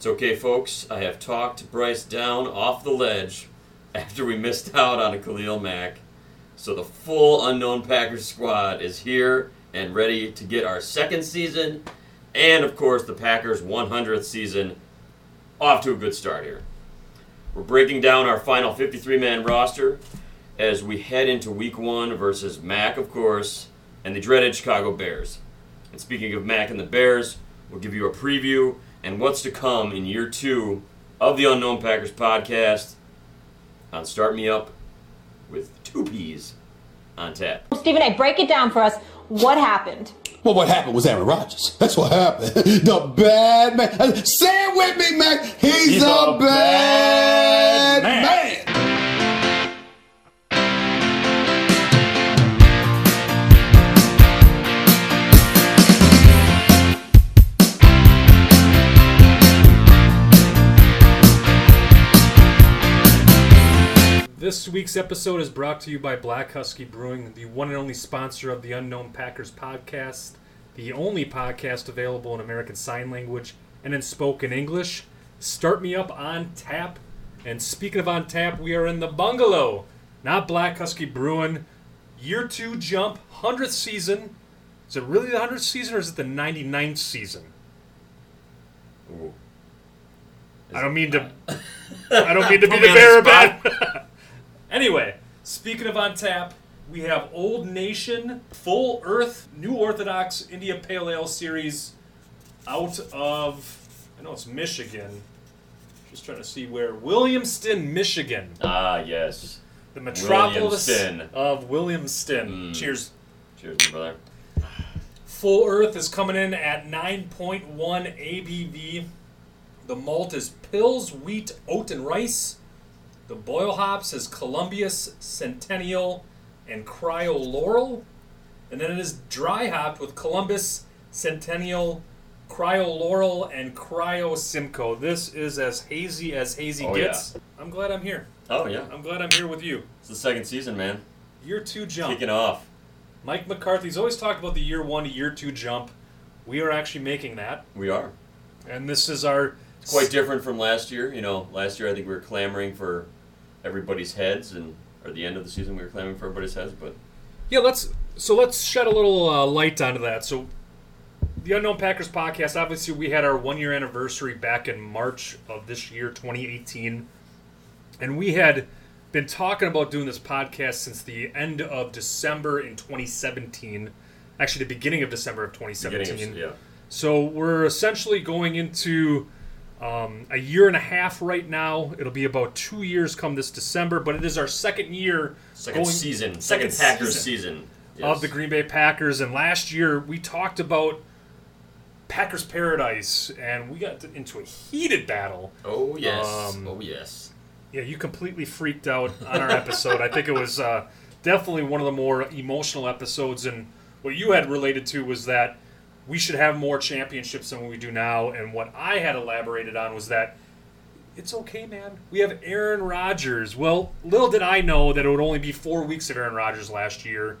It's okay, folks. I have talked Brice down off the ledge after we missed out on a Khalil Mack. So the full unknown Packers squad is here and ready to get our second season and, of course, the Packers' 100th season off to a good start here. We're breaking down our final 53 man roster as we head into week one versus Mack, of course, and the dreaded Chicago Bears. And speaking of Mack and the Bears, we'll give you a preview and what's to come in year two of the Unknown Packers podcast on Start Me Up with two P's on tap. Stephen A, break it down for us. What happened? Well, what happened was Aaron Rodgers. That's what happened. The bad man. Say it with me, man. He's, He's a, a bad, bad man. man. This week's episode is brought to you by Black Husky Brewing, the one and only sponsor of the Unknown Packers podcast, the only podcast available in American Sign Language and in spoken English. Start me up on tap. And speaking of on tap, we are in the bungalow, not Black Husky Brewing. Year two jump, 100th season. Is it really the 100th season or is it the 99th season? Ooh. I don't mean to. I don't mean to be the bearer of bad. anyway, speaking of on tap, we have Old Nation Full Earth New Orthodox India Pale Ale series out of I know it's Michigan. Just trying to see where Williamston, Michigan, Ah, yes. the metropolis Williamston. of Williamston. Mm. Cheers. Cheers, my brother. Full Earth is coming in at 9.1 ABV. The malt is Pils, Wheat, Oat, and Rice. The boil hops is Columbus, Centennial, and Cryo Laurel. And then it is dry hopped with Columbus, Centennial, Cryo Laurel, and Cryo Simcoe. This is as hazy as hazy Oh, gets. I'm glad I'm here. Oh, yeah. I'm glad I'm here with you. It's the second season, man. Year two jump. Kicking off. Mike McCarthy's always talked about the year one to year two jump. We are actually making that. We are. And this is our It's quite different from last year. You know, last year I think we were clamoring for everybody's heads, and or the end of the season we were clamoring for everybody's heads. But Yeah, let's so let's shed a little uh, light onto that. So, the Unknown Packers podcast. Obviously, we had our one year anniversary back in March of this year, 2018, and we had been talking about doing this podcast since the end of December in 2017. Actually, the beginning of December of 2017. of, yeah, So we're essentially going into um, a year and a half right now. It'll be about two years come this December, but it is our second year second going- season, second second, Packers season season, of the Green Bay Packers. And last year we talked about Packers Paradise, and we got into a heated battle. Oh yes, Um, oh yes. Yeah, you completely freaked out on our episode. I think it was uh, definitely one of the more emotional episodes. And what you had related to was that we should have more championships than we do now. And what I had elaborated on was that it's okay, man. We have Aaron Rodgers. Well, little did I know that it would only be four weeks of Aaron Rodgers last year.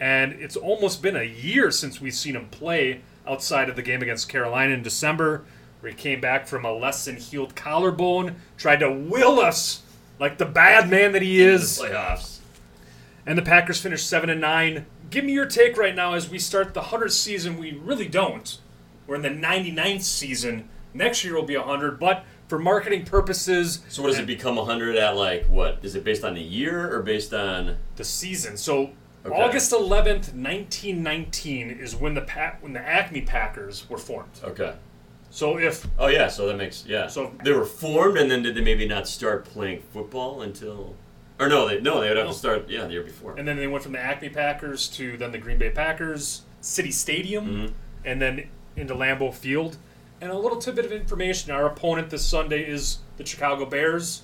And it's almost been a year since we've seen him play outside of the game against Carolina in December, where he came back from a less than healed collarbone, tried to will us like the bad man that he is. Playoffs. And the Packers finished seven and nine. Give me your take right now as we start the hundredth season. We really don't. We're in the 99th season. Next year will be hundred, but for marketing purposes, So what does it become 100 at? Like what? Is it based on the year or based on? the season. So Okay. August 11th, 1919 is when the pa- when the Acme Packers were formed. Okay. So if Oh yeah, so that makes yeah. So- they were formed, and then did they maybe not start playing football until? Or no, they no, they would have to start yeah the year before. and then they went from the Acme Packers to then the Green Bay Packers, City Stadium, Mhm. and then into Lambeau Field. And a little tidbit of information: our opponent this Sunday is the Chicago Bears,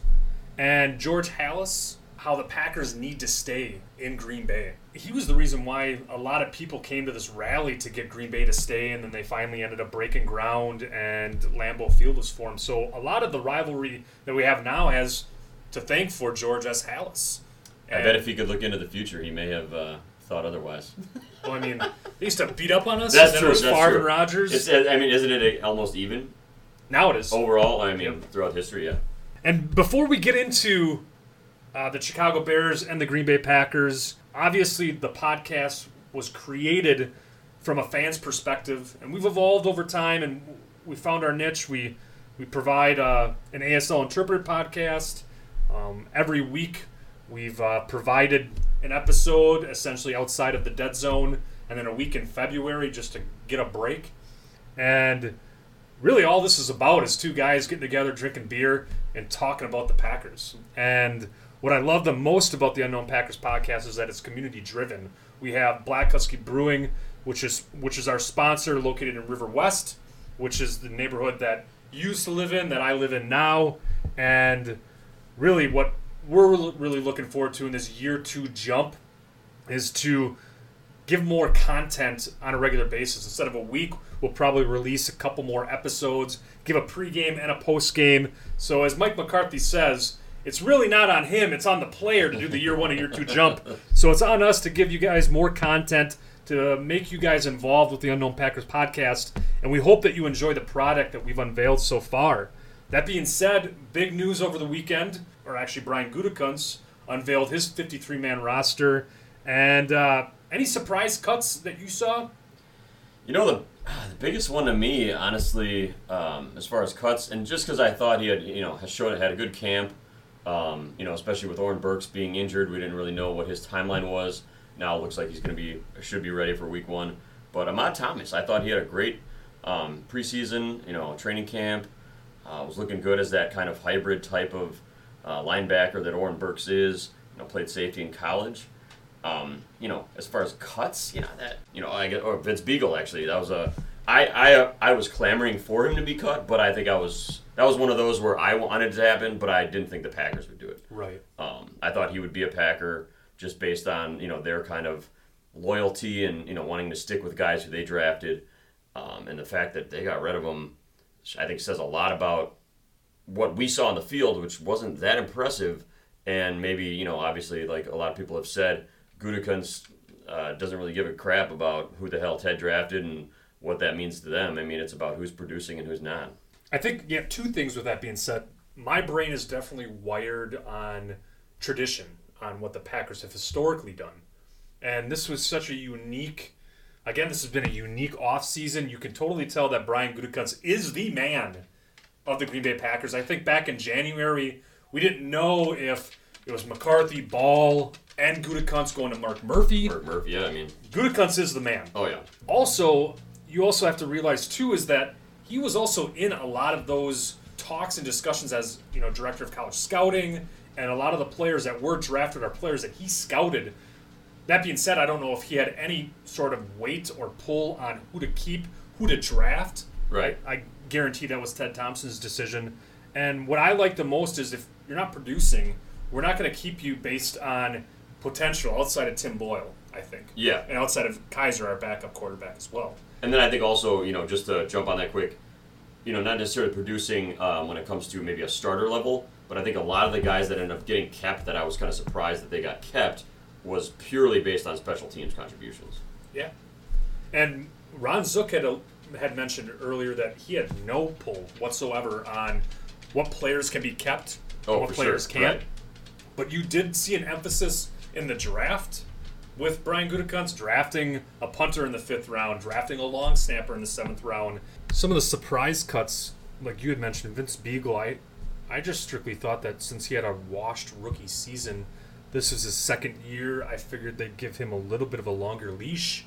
and George Halas. How the Packers need to stay in Green Bay. He was the reason why a lot of people came to this rally to get Green Bay to stay, and then they finally ended up breaking ground, and Lambeau Field was formed. So a lot of the rivalry that we have now has to thank for George S. Halas. I bet if he could look into the future, he may have uh, thought otherwise. Well, I mean, they used to beat up on us. That's and then true. It was that's Favre true. and Rodgers. It's, I mean, isn't it almost even? Now it is. Overall, I mean, throughout history, yeah. And before we get into uh, the Chicago Bears and the Green Bay Packers, obviously the podcast was created from a fan's perspective, and we've evolved over time, and we found our niche. We we provide uh, an ASL interpreter podcast um, every week. We've uh, provided an episode essentially outside of the dead zone, and then a week in February just to get a break. And really all this is about is two guys getting together, drinking beer, and talking about the Packers. And what I love the most about the Unknown Packers podcast is that it's community driven. We have Black Husky Brewing, which is which is our sponsor, located in River West, which is the neighborhood that used to live in, that I live in now, and really what we're really looking forward to in this year two jump is to give more content on a regular basis. Instead of a week, we'll probably release a couple more episodes, give a pregame and a postgame. So, as Mike McCarthy says, it's really not on him, it's on the player to do the year one and year two jump. So, it's on us to give you guys more content, to make you guys involved with the Unknown Packers podcast. And we hope that you enjoy the product that we've unveiled so far. That being said, big news over the weekend, or actually, Brian Gutekunst unveiled his 53 man roster. And, uh, any surprise cuts that you saw? You know the the biggest one to me, honestly, um, as far as cuts, and just because I thought he had, you know, has shown had a good camp, um, you know, especially with Oren Burks being injured, we didn't really know what his timeline was. Now it looks like he's going to be should be ready for Week One. But Ahmad Thomas, I thought he had a great um, preseason, you know, training camp. Uh, was looking good as that kind of hybrid type of uh, linebacker that Oren Burks is. You know, played safety in college. Um, you know, as far as cuts, you know that you know I get or Vince Biegel actually that was a I I I was clamoring for him to be cut, but I think I was that was one of those where I wanted it to happen, but I didn't think the Packers would do it. Right. Um, I thought he would be a Packer just based on you know their kind of loyalty and you know wanting to stick with guys who they drafted, um, and the fact that they got rid of him, I think says a lot about what we saw on the field, which wasn't that impressive, and maybe you know obviously like a lot of people have said Gutekunst uh, doesn't really give a crap about who the hell Ted drafted and what that means to them. I mean, it's about who's producing and who's not. I think have two things with that being said. My brain is definitely wired on tradition, on what the Packers have historically done. And this was such a unique, again, this has been a unique offseason. You can totally tell that Brian Gutekunst is the man of the Green Bay Packers. I think back in January, we didn't know if it was McCarthy, Ball, and Gutekunst going to Mark Murphy. Mark Murphy, yeah, I mean, Gutekunst is the man. oh yeah, Also, you also have to realize too is that he was also in a lot of those talks and discussions as you know director of college scouting, and a lot of the players that were drafted are players that he scouted. That being said, I don't know if he had any sort of weight or pull on who to keep, who to draft. Right. I, I guarantee that was Ted Thompson's decision. And what I like the most is if you're not producing, we're not going to keep you based on potential outside of Tim Boyle. I think. Yeah. And outside of Kizer, our backup quarterback as well. And then I think also, you know, just to jump on that quick, you know, not necessarily producing um, when it comes to maybe a starter level, but I think a lot of the guys that ended up getting kept that I was kind of surprised that they got kept was purely based on special teams contributions. Yeah. And Ron Zook had, uh, had mentioned earlier that he had no pull whatsoever on what players can be kept Oh, what players sure. can't. Right. But you did see an emphasis in the draft with Brian Gutekunst drafting a punter in the fifth round, drafting a long snapper in the seventh round. Some of the surprise cuts, like you had mentioned, Vince Biegel, I, I just strictly thought that since he had a washed rookie season, this was his second year. I figured they'd give him a little bit of a longer leash.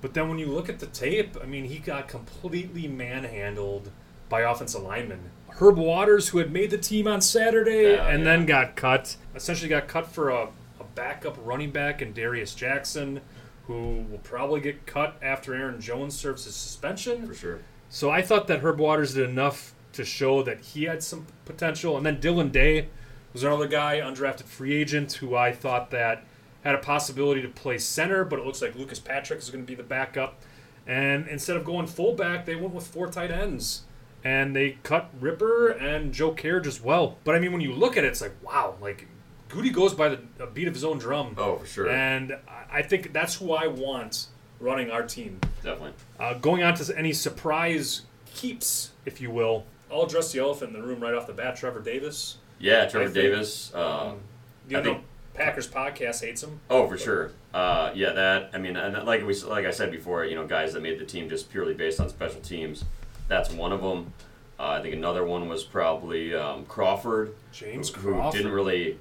But then when you look at the tape, I mean, he got completely manhandled by offensive linemen. Herb Waters, who had made the team on Saturday Yeah, and yeah. then got cut, essentially got cut for a, a backup running back in Darius Jackson, who will probably get cut after Aaron Jones serves his suspension. For sure. So I thought that Herb Waters did enough to show that he had some potential. And then Dylan Day was another guy, undrafted free agent, who I thought that had a possibility to play center, but it looks like Lucas Patrick is going to be the backup. And instead of going fullback, they went with four tight ends. And they cut Ripper and Joe Kerridge as well. But I mean, when you look at it, it's like, wow, like Goody goes by the beat of his own drum. Oh, for sure. And I- I think that's who I want running our team. Definitely. Uh, going on to any surprise keeps, if you will, I'll address the elephant in the room right off the bat. Trevor Davis. Yeah, Trevor Davis. Uh, You I know, think- Packers podcast hates him. Oh, for sure. Uh, yeah, that. I mean, and like we like I said before, you know, guys that made the team just purely based on special teams. That's one of them. Uh, I think another one was probably um, Crawford, James who, who Crawford. didn't really.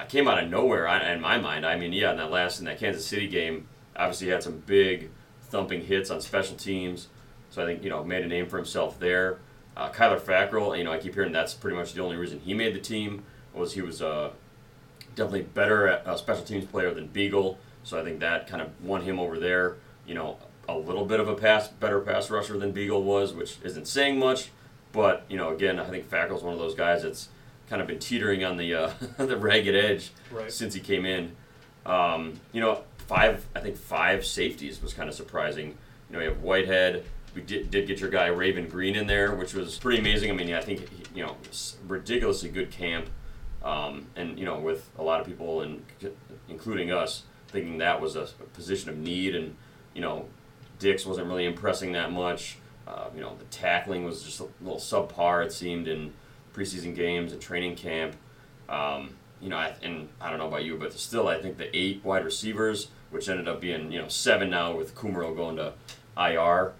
I came out of nowhere I, in my mind. I mean, yeah, in that last in that Kansas City game, obviously had some big thumping hits on special teams. So I think you know made a name for himself there. Uh, Kyler Fackrell, you know, I keep hearing that's pretty much the only reason he made the team was he was uh, definitely better at a special teams player than Biegel. So I think that kind of won him over there. You know, a little bit of a pass, better pass rusher than Biegel was, which isn't saying much. But you know, again, I think Fackrell's one of those guys that's kind of been teetering on the uh, the ragged edge Right. since he came in. Um, you know, five I think five safeties was kind of surprising. You know, you have Whitehead. We did, did get your guy Raven Greene in there, which was pretty amazing. I mean, I think you know, ridiculously good camp, um, and you know, with a lot of people and including us thinking that was a, position of need, and you know, Dix wasn't really impressing that much. Uh, you know, the tackling was just a little subpar. It seemed in preseason games and training camp. Um, you know, and I don't know about you, but still, I think the eight wide receivers, which ended up being you know seven now with Kumerow going to IR.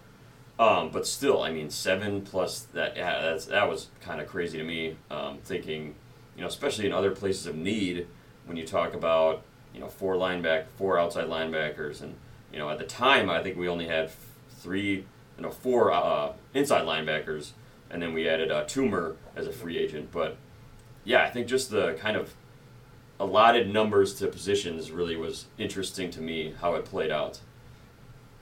Um, but still, I mean, seven plus that yeah, that's, that was kind of crazy to me. Um, thinking, you know, especially in other places of need, when you talk about you know four lineback, four outside linebackers, and you know at the time I think we only had three, you know, four uh, inside linebackers, and then we added uh, Toomer as a free agent. But yeah, I think just the kind of allotted numbers to positions really was interesting to me how it played out.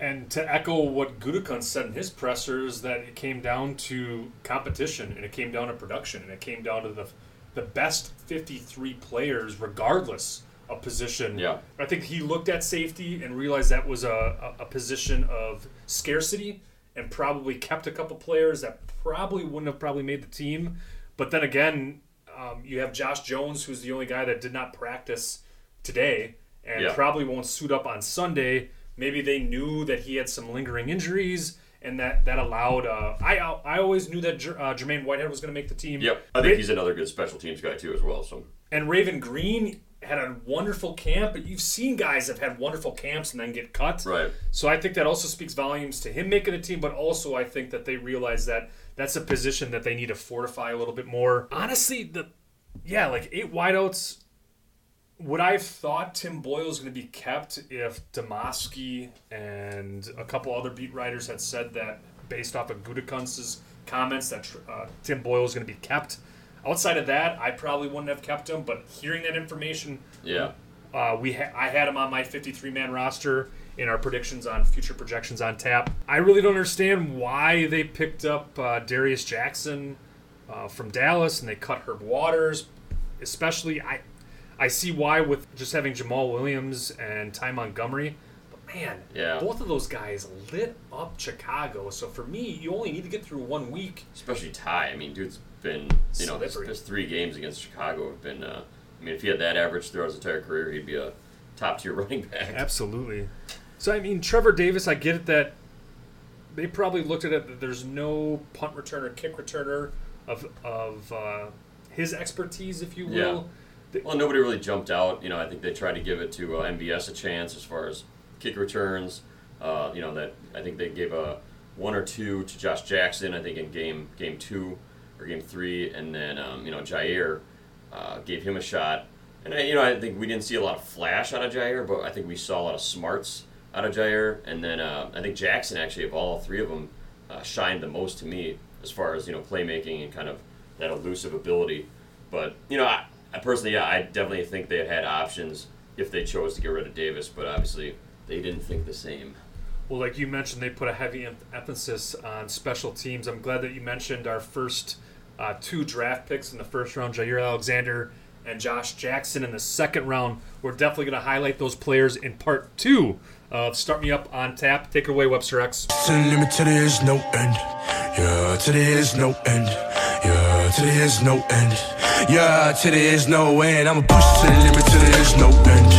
And to echo what Gutekunst said in his pressers, that it came down to competition and it came down to production and it came down to the the best 53 players, regardless of position. Yeah. I think he looked at safety and realized that was a, a, a position of scarcity and probably kept a couple players that probably wouldn't have probably made the team. But then again, um, you have Josh Jones, who's the only guy that did not practice today and Yeah. probably won't suit up on Sunday. Maybe they knew that he had some lingering injuries, and that that allowed. Uh, I I always knew that Jer- uh, Jermaine Whitehead was going to make the team. Yep, I think he's another good special teams guy too as well. So And Raven Greene had a wonderful camp, but you've seen guys have had wonderful camps and then get cut. Right. So I think that also speaks volumes to him making the team, but also I think that they realize that that's a position that they need to fortify a little bit more. Honestly, the yeah, like eight wideouts. Would I have thought Tim Boyle was going to be kept if Demovsky and a couple other beat writers had said that based off of Gutekunst's comments that uh, Tim Boyle was going to be kept? Outside of that, I probably wouldn't have kept him. But hearing that information, yeah, uh, we ha- I had him on my 53 man roster in our predictions on future projections on tap. I really don't understand why they picked up uh, Darius Jackson uh, from Dallas and they cut Herb Waters. Especially, I I see why with just having Jamaal Williams and Ty Montgomery. But man, Yeah. both of those guys lit up Chicago. So for me, you only need to get through one week. especially Ty. I mean, dude's been you know his, his three games against Chicago have been. Uh, I mean, if he had that average throughout his entire career, he'd be a top tier running back. Absolutely. So I mean, Trevor Davis, I get it that they probably looked at it that there's no punt returner, kick returner of of uh, his expertise, if you will. Yeah. Well, nobody really jumped out. You know, I think they tried to give it to uh, MVS a chance as far as kick returns. Uh, you know that I think they gave a one or two to Josh Jackson. I think in game game two or game three, and then um, you know Jaire uh, gave him a shot. And I, you know I think we didn't see a lot of flash out of Jaire, but I think we saw a lot of smarts out of Jaire. And then uh, I think Jackson actually of all three of them uh, shined the most to me as far as you know playmaking and kind of that elusive ability. But you know, I, I personally, yeah, I definitely think they had had options if they chose to get rid of Davis, but obviously they didn't think the same. Well, like you mentioned, they put a heavy em- emphasis on special teams. I'm glad that you mentioned our first uh, two draft picks in the first round, Jaire Alexander and Josh Jackson in the second round. We're definitely going to highlight those players in part two of Start Me Up on Tap. Take it away, Webster X. To the limit till there is no end. Yeah, till there is no end. Yeah, there is no end. Yeah, till there is no end. I'ma push to the limit till there is no end.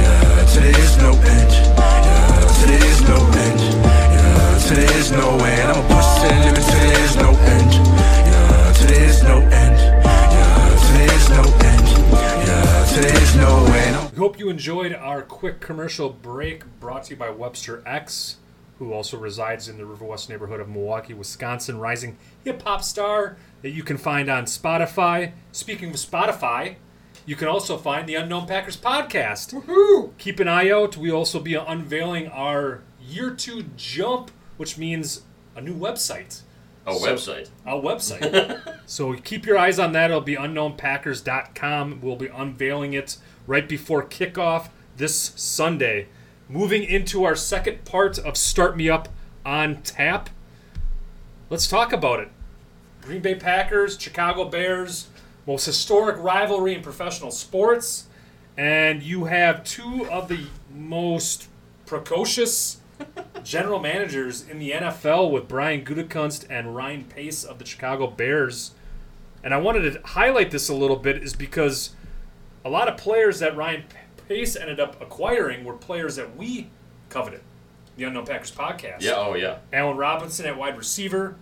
Yeah, till there is no end. Yeah, till there is no end. Yeah, till there is no end. I'ma push to the limit till there is no end. Yeah, till there is no end. Yeah, till there is no end. Yeah, till there is no end. We hope you enjoyed our quick commercial break brought to you by Webster X who also resides in the River West neighborhood of Milwaukee, Wisconsin, rising hip hop star that you can find on Spotify. Speaking of Spotify, you can also find the Unknown Packers podcast. Woohoo! Keep an eye out. We also be unveiling our year two jump, which means a new website. A So- website. A website. so keep your eyes on that. It'll be unknownpackers.com. We'll be unveiling it right before kickoff this Sunday. Moving into our second part of Start Me Up on Tap. Let's talk about it. Green Bay Packers, Chicago Bears, most historic rivalry in professional sports. And you have two of the most precocious general managers in the NFL with Brian Gutekunst and Ryan Pace of the Chicago Bears. And I wanted to highlight this a little bit is because a lot of players that Ryan Pace ended up acquiring were players that we coveted. The Unknown Packers podcast. Yeah. Oh, yeah. Allen Robinson at wide receiver,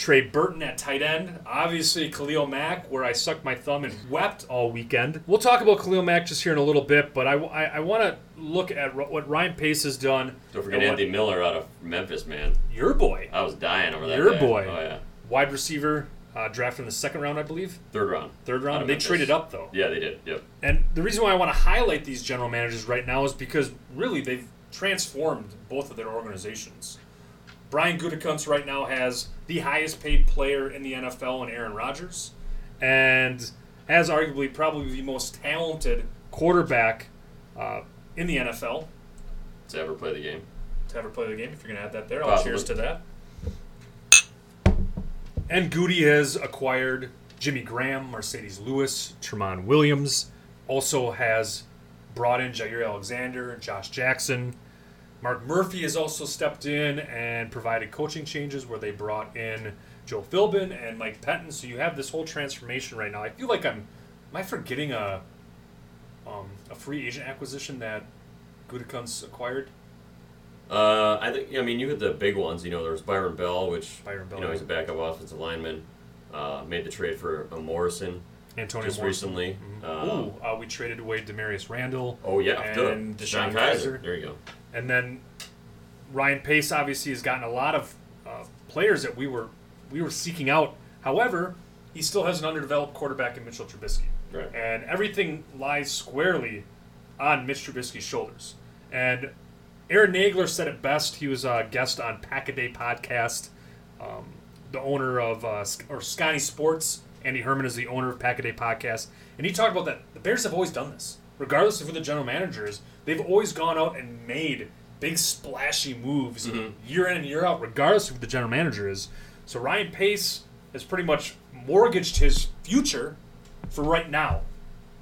Trey Burton at tight end, obviously Khalil Mack, where I sucked my thumb and wept all weekend. We'll talk about Khalil Mack just here in a little bit, but I, I, I want to look at what Ryan Pace has done. Don't forget and what- Miller out of Memphis, man. Your boy, I was dying over that. Your guy. boy. Oh yeah. wide receiver, uh, drafted in the second round, I believe. Third round. Third round. They Memphis. traded up, though. Yeah, they did. Yep. And the reason why I want to highlight these general managers right now is because really they've transformed both of their organizations. Brian Gutekunst right now has the highest paid player in the NFL in Aaron Rodgers, and has arguably probably the most talented quarterback uh, in the NFL To ever play the game. to ever play the game. If you're gonna add that there, I'll Possibly. cheers to that. And Goody has acquired Jimmy Graham, Marcedes Lewis, Tramon Williams. Also has brought in Jaire Alexander, Josh Jackson. Mark Murphy has also stepped in and provided coaching changes where they brought in Joe Philbin and Mike Pettine. So you have this whole transformation right now. I feel like I'm, am I forgetting a, um, a free agent acquisition that Gutekunst acquired? Uh, I think. I mean, you had the big ones. You know, there was Byron Bell, which Byron Bell, you know he's a backup offensive lineman. Uh, made the trade for uh, Morrison Antonio just Morrison. recently. Um, Ooh, uh, we traded away Damarious Randall. Oh yeah, and DeShone DeShone Kizer. Kizer. There you go. And then Ryan Pace obviously has gotten a lot of uh, players that we were we were seeking out. However, he still has an underdeveloped quarterback in Mitchell Trubisky, Right. and everything lies squarely on Mitch Trubisky's shoulders. And Aaron Nagler said it best. He was a guest on Pack a Day podcast. Um, the owner of uh, or Scotty Sports, Andy Herman is the owner of Pack a Day podcast, and he talked about that the Bears have always done this, regardless of who the general manager is. They've always gone out and made big splashy moves year in and year out, regardless of who the general manager is. So Ryan Pace has pretty much mortgaged his future for right now.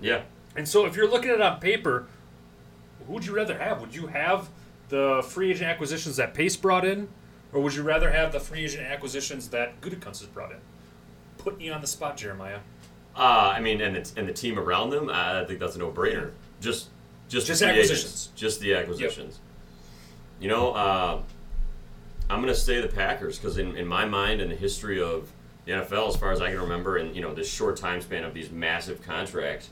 Yeah. And so if you're looking at it on paper, who would you rather have? Would you have the free agent acquisitions that Pace brought in, or would you rather have the free agent acquisitions that Gutekunst has brought in? Put me on the spot, Jeremiah. Uh, I mean, and the, and the team around them, I think that's a no-brainer. Just, just, Just the acquisitions. agents. Just the acquisitions. You know, uh, I'm going to say the Packers because in, in my mind, in the history of the NFL, as far as I can remember, and you know this short time span of these massive contracts,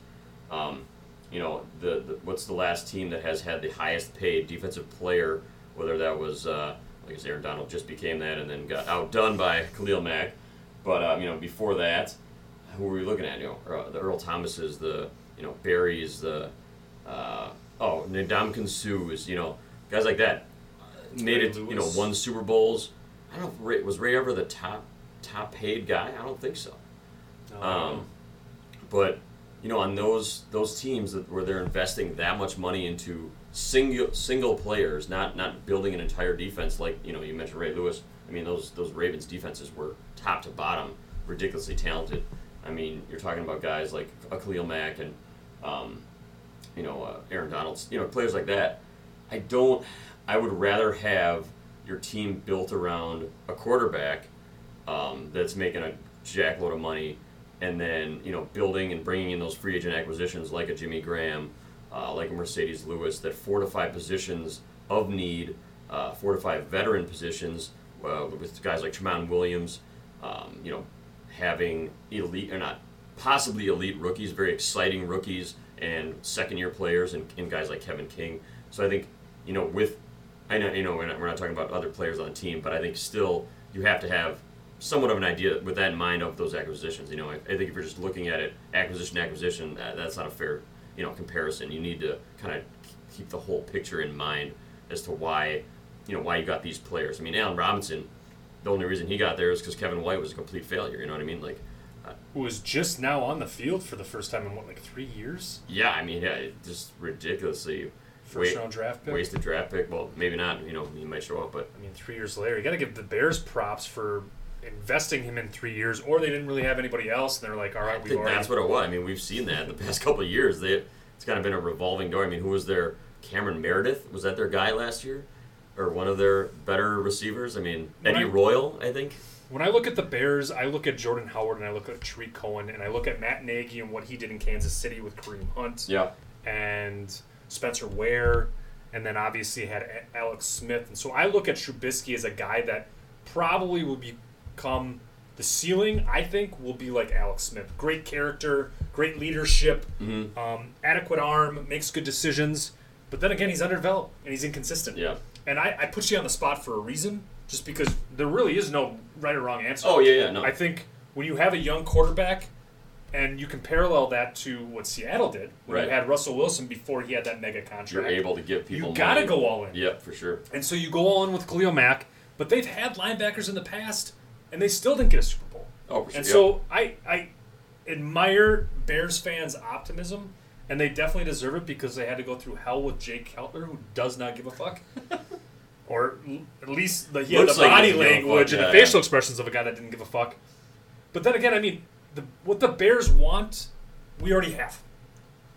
um, you know, the, the what's the last team that has had the highest paid defensive player? Whether that was, uh, I guess Aaron Donald just became that and then got outdone by Khalil Mack, but um, you know before that, who were we looking at? You know, uh, the Earl Thomases, the you know Barry's, the uh, oh Ndamukong is you know guys like that made Ray it. You know, won Super Bowls. I don't know. If Ray, was Ray ever the top top paid guy? I don't think so. Um, but you know, on those those teams that where they're investing that much money into single single players, not not building an entire defense like you know you mentioned Ray Lewis. I mean, those those Ravens defenses were top to bottom ridiculously talented. I mean, you're talking about guys like a Khalil Mack and um, you know uh, Aaron Donald's, you know players like that. I don't. I would rather have your team built around a quarterback um, that's making a jackload of money, and then you know building and bringing in those free agent acquisitions like a Jimmy Graham, uh, like a Marcedes Lewis that fortify positions of need, uh, fortify veteran positions uh, with guys like Tramon Williams. Um, you know, having elite or not possibly elite rookies, very exciting rookies, and second year players, and, and guys like Kevin King. So I think you know with I know you know we're not, we're not talking about other players on the team, but I think still you have to have somewhat of an idea with that in mind of those acquisitions. You know, I, I think if you're just looking at it acquisition acquisition, uh, that's not a fair you know comparison. You need to kind of keep the whole picture in mind as to why you know why you got these players. I mean, Allen Robinson, the only reason he got there is because Kevin White was a complete failure. You know what I mean? Like, Who was just now on the field for the first time in what, like three years? yeah, I mean, yeah, just ridiculously First wa- round draft pick. wasted draft pick. Well, maybe not. You know, he might show up, but I mean, three years later, you got to give the Bears props for investing him in three years, or they didn't really have anybody else, and they're like, all right, think already. that's what it was. I mean, we've seen that in the past couple of years. They, it's kind of been a revolving door. I mean, who was their Cameron Meredith? Was that their guy last year, or one of their better receivers? I mean, Eddie I- Royal, I think. When I look at the Bears, I look at Jordan Howard and I look at Tarik Cohen and I look at Matt Nagy and what he did in Kansas City with Kareem Hunt Yeah. and Spencer Ware, and then obviously had Alex Smith. And so I look at Trubisky as a guy that probably will become the ceiling. I think will be like Alex Smith. Great character, great leadership, um, adequate arm, makes good decisions. But then again, he's underdeveloped and he's inconsistent. Yeah. And I, I put you on the spot for a reason, just because there really is no right or wrong answer. Oh yeah, yeah. No. I think when you have a young quarterback, and you can parallel that to what Seattle did when Right. you had Russell Wilson before he had that mega contract. you're able to give people. You gotta go all in. Yep, for sure. And so you go all in with Khalil Mack, but they've had linebackers in the past, and they still didn't get a Super Bowl. Oh, for sure. And Yep. so I I admire Bears fans' optimism, and they definitely deserve it because they had to go through hell with Jay Cutler, who does not give a fuck. or l- at least the, he had the like body doesn't give a language fuck, and the yeah, facial expressions of a guy that didn't give a fuck. But then again, I mean, the, what the Bears want, we already have.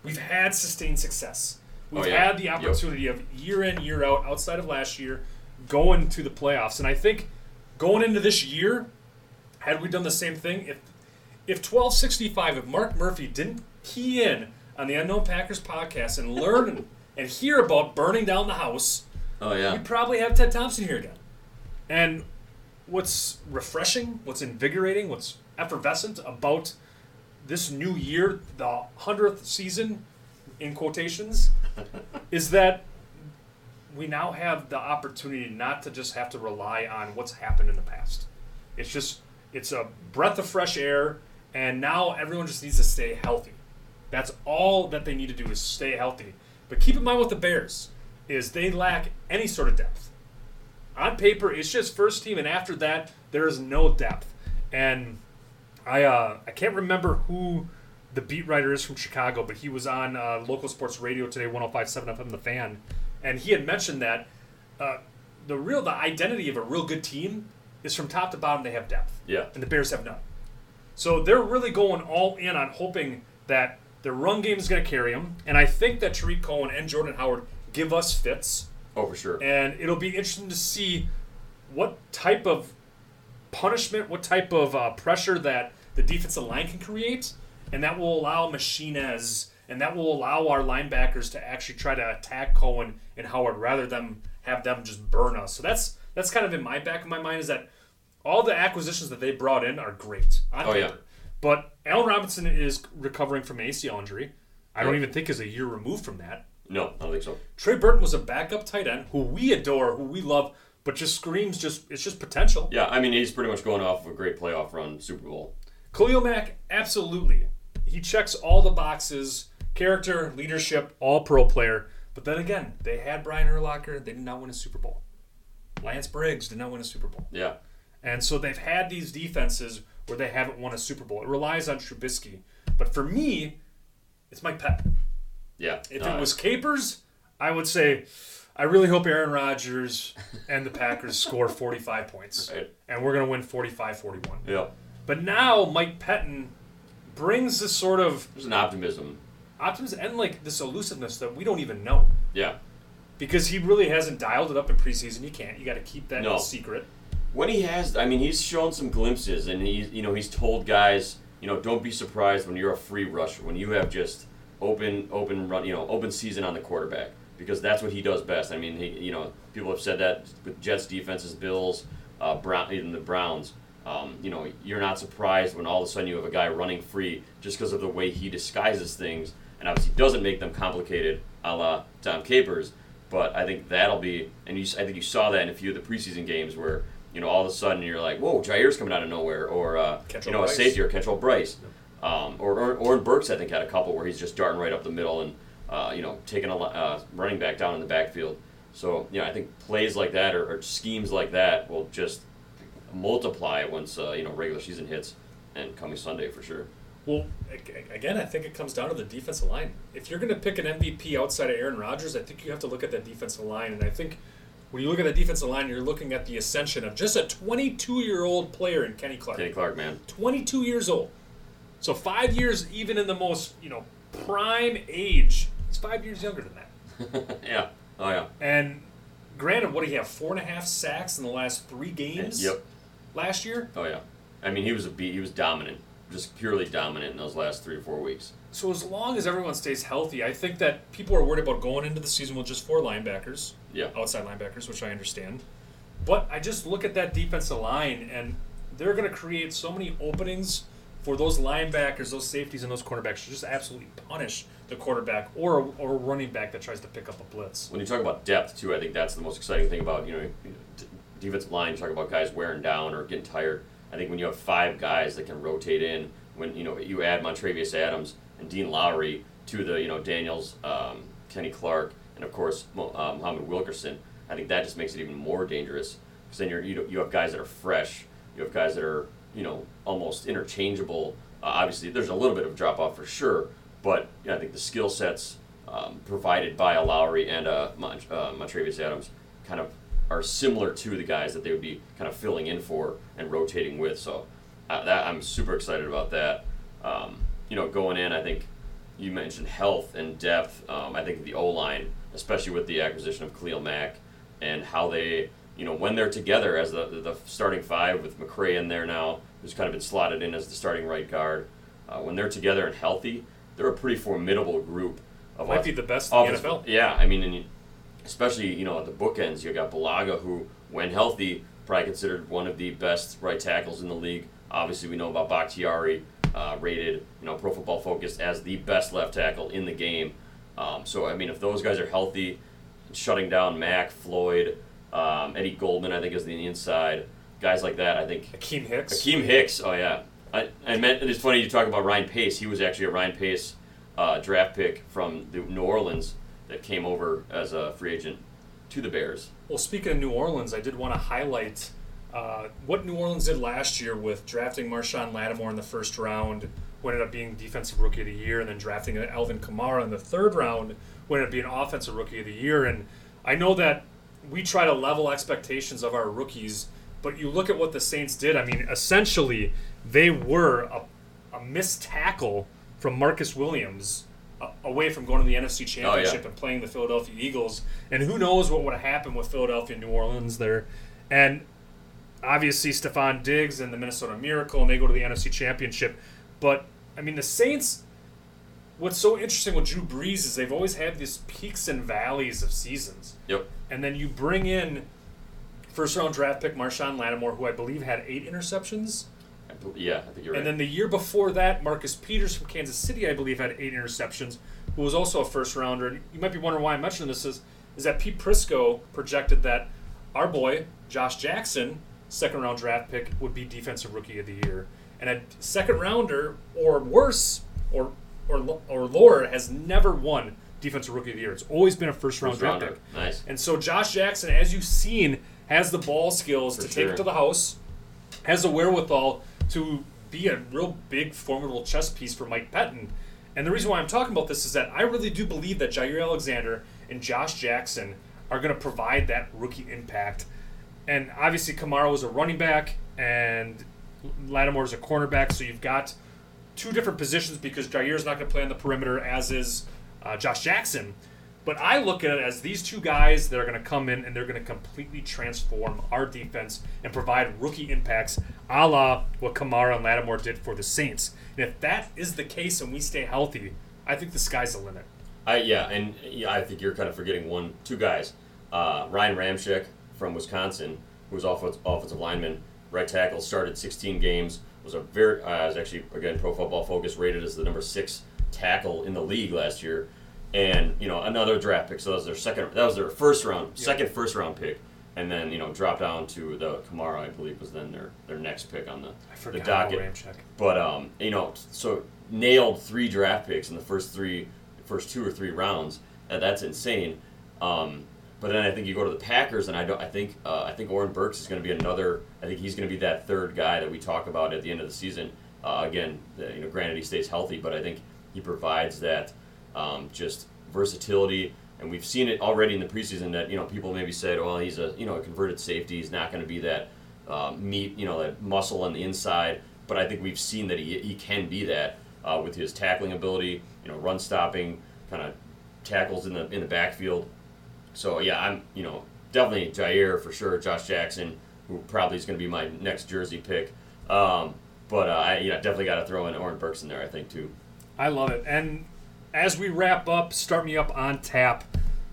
We've had sustained success. Oh, We've Oh, yeah. had the Yep. opportunity of year in, year out, outside of last year, going to the playoffs. And I think going into this year, had we done the same thing, if if 1265, if Mark Murphy didn't key in on the Unknown Packers podcast and learn and hear about burning down the house, oh yeah. we'd probably have Ted Thompson here again. And what's refreshing, what's invigorating, what's effervescent about this new year, the hundredth season, in quotations, is that we now have the opportunity not to just have to rely on what's happened in the past. It's just it's a breath of fresh air, and now everyone just needs to stay healthy. That's all that they need to do is stay healthy. But keep in mind with the Bears is they lack any sort of depth. On paper, it's just first team, and after that, there is no depth. And I uh, I can't remember who the beat writer is from Chicago, but he was on uh, local sports radio today, 105.7 FM, The Fan, and he had mentioned that uh, the real the identity of a real good team is from top to bottom they have depth, Yeah. and the Bears have none. So they're really going all in on hoping that their run game is going to carry them, and I think that Tarik Cohen and Jordan Howard give us fits Oh, for sure. and it'll be interesting to see what type of punishment, what type of uh, pressure that the defensive line can create, and that will allow Martinez and that will allow our linebackers to actually try to attack Cohen and Howard rather than have them just burn us. So that's that's kind of in my back of my mind is that all the acquisitions that they brought in are great on Oh, paper. yeah. But Allen Robinson is recovering from an ACL injury. I don't even think is a year removed from that. no, I don't think so. Trey Burton was a backup tight end who we adore, who we love, but just screams just it's just potential. Yeah, I mean he's pretty much going off of a great playoff run, Super Bowl. Khalil Mack, absolutely. He checks all the boxes. Character, leadership, all pro player. But then again, they had Brian Urlacher, they did not win a Super Bowl. Lance Briggs did not win a Super Bowl. Yeah. And so they've had these defenses where they haven't won a Super Bowl. It relies on Trubisky. But for me, it's Mike Pettine. Yeah. If Uh, it was Capers, I would say, I really hope Aaron Rodgers and the Packers score 45 points. Right. And we're going to win 45 41. Yeah. But now Mike Pettine brings this sort of There's an optimism. optimism and like this elusiveness that we don't even know. Yeah. Because he really hasn't dialed it up in preseason. You can't. You got to keep that No. secret. When he has, I mean, he's shown some glimpses, and he's, you know, he's told guys, you know, don't be surprised when you're a free rusher, when you have just open, open run, you know, open season on the quarterback, because that's what he does best. I mean, he, you know, people have said that with Jets defenses, Bills, uh, Brown, even the Browns. Um, you know, you're not surprised when all of a sudden you have a guy running free just because of the way he disguises things, and obviously doesn't make them complicated, a la Dom Capers. But I think that'll be, and you, I think you saw that in a few of the preseason games where you know all of a sudden you're like, whoa, Jaire's coming out of nowhere, or uh, you know Brice. a safety or Kentrell Brice, um, or, or or Burks I think had a couple where he's just darting right up the middle and uh, you know taking a uh, running back down in the backfield. So you know I think plays like that or, or schemes like that will just multiply once uh, you know regular season hits and coming Sunday for sure. Well, again, I think it comes down to the defensive line. If you're going to pick an MVP outside of Aaron Rodgers, I think you have to look at that defensive line. And I think when you look at the defensive line, you're looking at the ascension of just a 22 year old player in Kenny Clark. Kenny Clark, man. 22 years old. So five years, even in the most you know prime age, he's five years younger than that. yeah. Oh yeah. And granted, what do you have? Four and a half sacks in the last three games. Yep. Last year. Oh yeah. I mean he was a beat. He was dominant, just purely dominant in those last three or four weeks. So as long as everyone stays healthy, I think that people are worried about going into the season with just four linebackers, Yeah. outside linebackers, which I understand. But I just look at that defensive line, and they're going to create so many openings for those linebackers, those safeties, and those cornerbacks to just absolutely punish the quarterback or or a running back that tries to pick up a blitz. When you talk about depth too, I think that's the most exciting thing about you know d- defensive line. You talk about guys wearing down or getting tired. I think when you have five guys that can rotate in, when you know you add Montrevious Adams and Dean Lowry to the you know Daniels, um, Kenny Clark, and of course uh, Muhammad Wilkerson, I think that just makes it even more dangerous because then you're you, you have guys that are fresh, you have guys that are you know almost interchangeable. Uh, obviously, there's a little bit of drop off for sure, but you know, I think the skill sets um, provided by a Lowry and a uh, Montravius Adams kind of are similar to the guys that they would be kind of filling in for and rotating with. So uh, that I'm super excited about that. Um, you know, going in, I think you mentioned health and depth. Um, I think the O line, especially with the acquisition of Khalil Mack and how they, you know, when they're together as the, the starting five with McCray in there now, who's kind of been slotted in as the starting right guard. Uh, when they're together and healthy, they're a pretty formidable group. Of Might off- be the best in the NFL. Yeah, I mean, and especially you know at the bookends, you got Bulaga, who, when healthy, probably considered one of the best right tackles in the league. Obviously, we know about Bakhtiari, uh, rated you know Pro Football Focus as the best left tackle in the game. Um, so I mean, if those guys are healthy, shutting down Mack, Floyd, um, Eddie Goldman, I think is the inside. Guys like that, I think Akiem Hicks. Akiem Hicks. Oh yeah, I, I meant it's funny you talk about Ryan Pace. He was actually a Ryan Pace uh, draft pick from the New Orleans that came over as a free agent to the Bears. Well, speaking of New Orleans, I did want to highlight uh, what New Orleans did last year with drafting Marshon Lattimore in the first round, who ended up being Defensive Rookie of the Year, and then drafting Alvin Kamara in the third round, who ended up being Offensive Rookie of the Year. And I know that we try to level expectations of our rookies, but you look at what the Saints did. I mean, essentially, they were a, a missed tackle from Marcus Williams away from going to the NFC Championship and playing the Philadelphia Eagles. And who knows what would have happened with Philadelphia and New Orleans there. And obviously, Stefon Diggs and the Minnesota Miracle, and they go to the NFC Championship. But, I mean, the Saints, what's so interesting with Drew Brees is they've always had these peaks and valleys of seasons. Yep. And then you bring in first round draft pick Marshon Lattimore, who I believe had eight interceptions. I bel- yeah, I think you're right. And then the year before that, Marcus Peters from Kansas City, I believe, had eight interceptions, who was also a first rounder. And you might be wondering why I'm mentioning this is, is that Pete Prisco projected that our boy, Josh Jackson, second round draft pick, would be defensive rookie of the year. And a second rounder, or worse, or or, or lower, has never won defensive rookie of the year. It's always been a first round First draft rounder. pick. Nice. And so Josh Jackson, as you've seen, has the ball skills For to take it to the house, has the wherewithal to be a real big, formidable chess piece for Mike Pettine. And the reason why I'm talking about this is that I really do believe that Jaire Alexander and Josh Jackson are going to provide that rookie impact. And obviously, Kamara was a running back, and Lattimore is a cornerback. So you've got two different positions because Jaire's not going to play on the perimeter, as is uh, Josh Jackson. But I look at it as these two guys that are going to come in and they're going to completely transform our defense and provide rookie impacts, a la what Kamara and Lattimore did for the Saints. And if that is the case and we stay healthy, I think the sky's the limit. I yeah, and yeah, I think you're kind of forgetting one, two guys. Uh, Ryan Ramczyk from Wisconsin, who was off- offensive lineman, right tackle, started 16 games. Was a very uh, was actually again Pro Football Focus rated as the number six tackle in the league last year, and you know another draft pick. So that was their second. That was their first round, second first round pick, and then you know dropped down to the Kamara, I believe, was then their their next pick on the I the docket. But um, you know, so nailed three draft picks in the first three, first two or three rounds. Uh, that's insane. Um, but then I think you go to the Packers, and I don't. I think uh, I think Oren Burks is going to be another. I think he's going to be that third guy that we talk about at the end of the season. Uh, again, you know, granted he stays healthy, but I think he provides that um, just versatility. And we've seen it already in the preseason that you know people maybe said, well, he's a you know a converted safety. He's not going to be that uh, meat, you know, that muscle on the inside. But I think we've seen that he, he can be that uh, with his tackling ability, you know, run stopping, kind of tackles in the in the backfield. So yeah, I'm you know definitely Jaire for sure. Josh Jackson, who probably is going to be my next jersey pick. Um, but uh, I yeah definitely got to throw in Oren Burks in there. I think too. I love it. And as we wrap up, start me up on tap.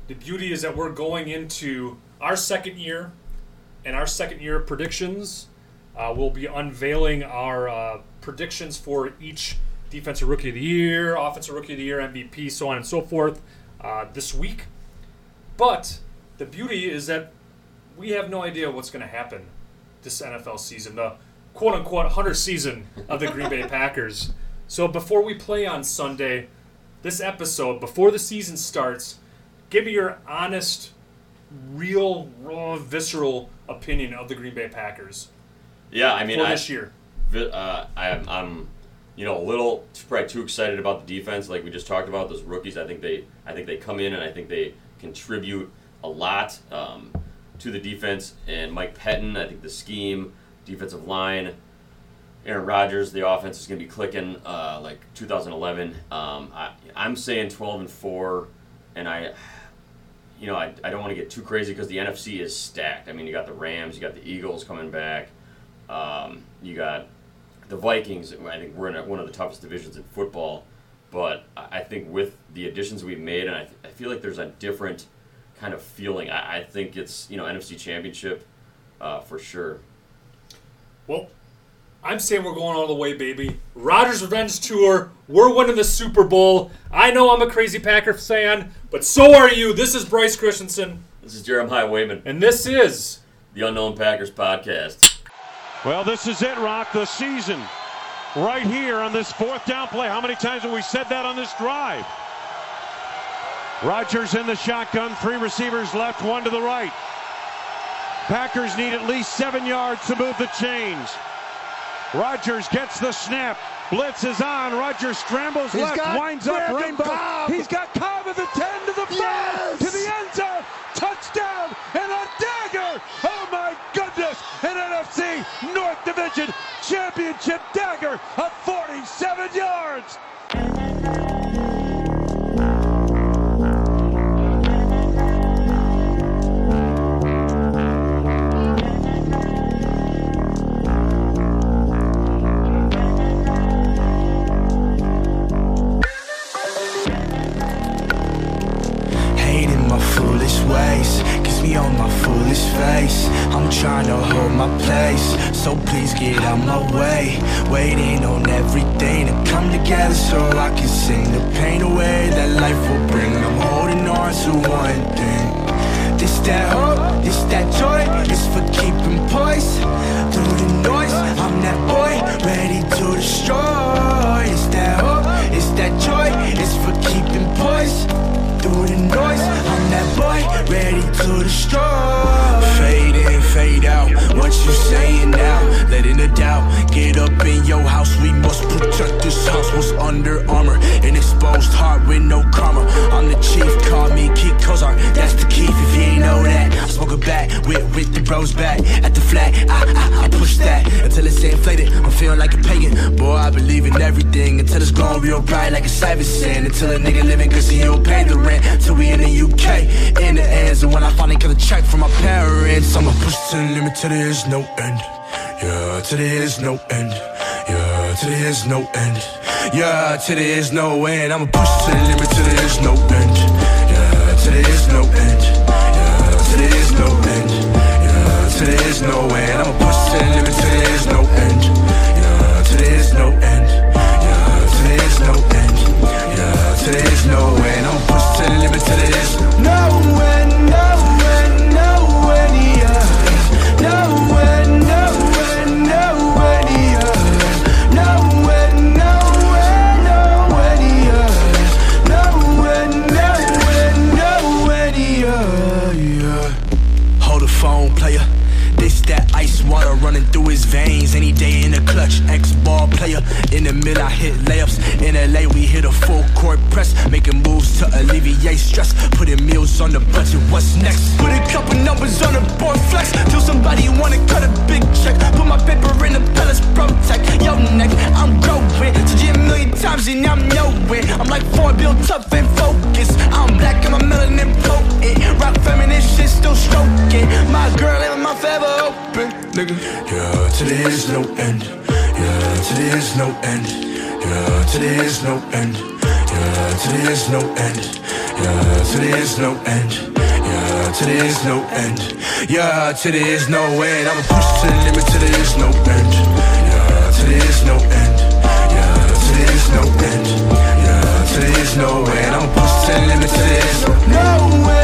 The beauty is that we're going into our second year, and our second year predictions. Uh, we'll be unveiling our uh, predictions for each defensive rookie of the year, offensive rookie of the year, MVP, so on and so forth uh, this week. But the beauty is that we have no idea what's going to happen this NFL season, the quote unquote 100 season of the Green Bay Packers. So before we play on Sunday, this episode, before the season starts, give me your honest, real, raw, visceral opinion of the Green Bay Packers Yeah, I mean I, this year. uh, I'm, I'm, you know, a little probably too excited about the defense. Like we just talked about, those rookies. I think they, I think they come in and I think they contribute a lot um, to the defense. And Mike Pettine, I think the scheme, defensive line, Aaron Rodgers, the offense is going to be clicking uh, like 2011. Um, I, I'm saying 12 and four, and I, you know, I, I don't want to get too crazy because the NFC is stacked. I mean, you got the Rams, you got the Eagles coming back. Um, you got the Vikings. I think we're in a, one of the toughest divisions in football. But I I think with the additions we've made, and I, I feel like there's a different kind of feeling. I, I think it's, you know, NFC Championship uh, for sure. Well, I'm saying we're going all the way, baby. Rodgers Revenge Tour. We're winning the Super Bowl. I know I'm a crazy Packer fan, but so are you. This is Brice Christianson, This is Jeremiah Wayman, and this is the Unknown Packers podcast. Well, this is it, Rock, the season. Right here on this fourth down play. How many times have we said that on this drive? Rodgers in the shotgun, three receivers left, one to the right. Packers need at least seven yards to move the chains. Rodgers gets the snap. Blitz is on. Rodgers scrambles He's left, winds up rainbow. Cobb. He's got Cobb at the 10 to the 5 Yes. to the end zone. Touchdown and a dagger. Oh my goodness. An NFC North Division championship dagger of 47 yards. Face. I'm trying to hold my place. So please get out my way. Waiting on everything to come together So I can sing the pain away That life will bring. I'm holding on to one thing. This that hope, this that joy It's for keeping poise Through the noise, I'm that boy Ready to destroy. It's that hope, it's that joy It's for keeping poise through the noise. I'm that boy, ready to destroy. Fade in, fade out. What you saying now? Letting the doubt get up in your house. We must protect this house. What's under armor? An exposed heart with no karma. I'm the chief, call me Keith Kozar. That's the key if you ain't know that. I smoke a bat with, with the bros back at the flag. I, I, I push that until it's inflated. I'm feeling like a pagan. Boy, I believe in everything until it's glowing real bright like a cyber sin. Until a nigga living cause he don't pay the rent. Till we in the UK, in the ends And when I finally get a check from my parents I'ma push to the limit till there is no end Yeah, till there is no end Yeah, till there is no end Yeah, till there is no end I'ma push to the limit till there is no end Yeah, till there is no end Yeah, till there is no end Yeah, till there is no end I'ma push to the limit till there is no end Yeah, till there is no end Yeah, till there is no end Yeah, till there is no end I'ma push to the limit till there is no clutch ex-ball player. In the mid, I hit layups. In LA, we hit a full court press, making moves to alleviate stress, putting meals on the budget. What's next? Put a couple numbers on the board, flex till somebody wanna cut a big check. Put my paper in the palace, protect your neck. I'm growing to get a million times and I'm nowhere. I'm like four, built tough and focused. I'm black and my melanin potent. Rock feminist shit, still stroking. My girl and my forever open, nigga. Yeah, today is no end. Yeah, to this no end. Yeah, to this no end. Yeah, to this no end. Yeah, to this no end. Yeah, to this no end. Yeah, to this no end. I'ma push to the limit till there is no end. Yeah, to this no end. Yeah, to this no end. Yeah, to this no end. I'ma push to the limit till there is no end.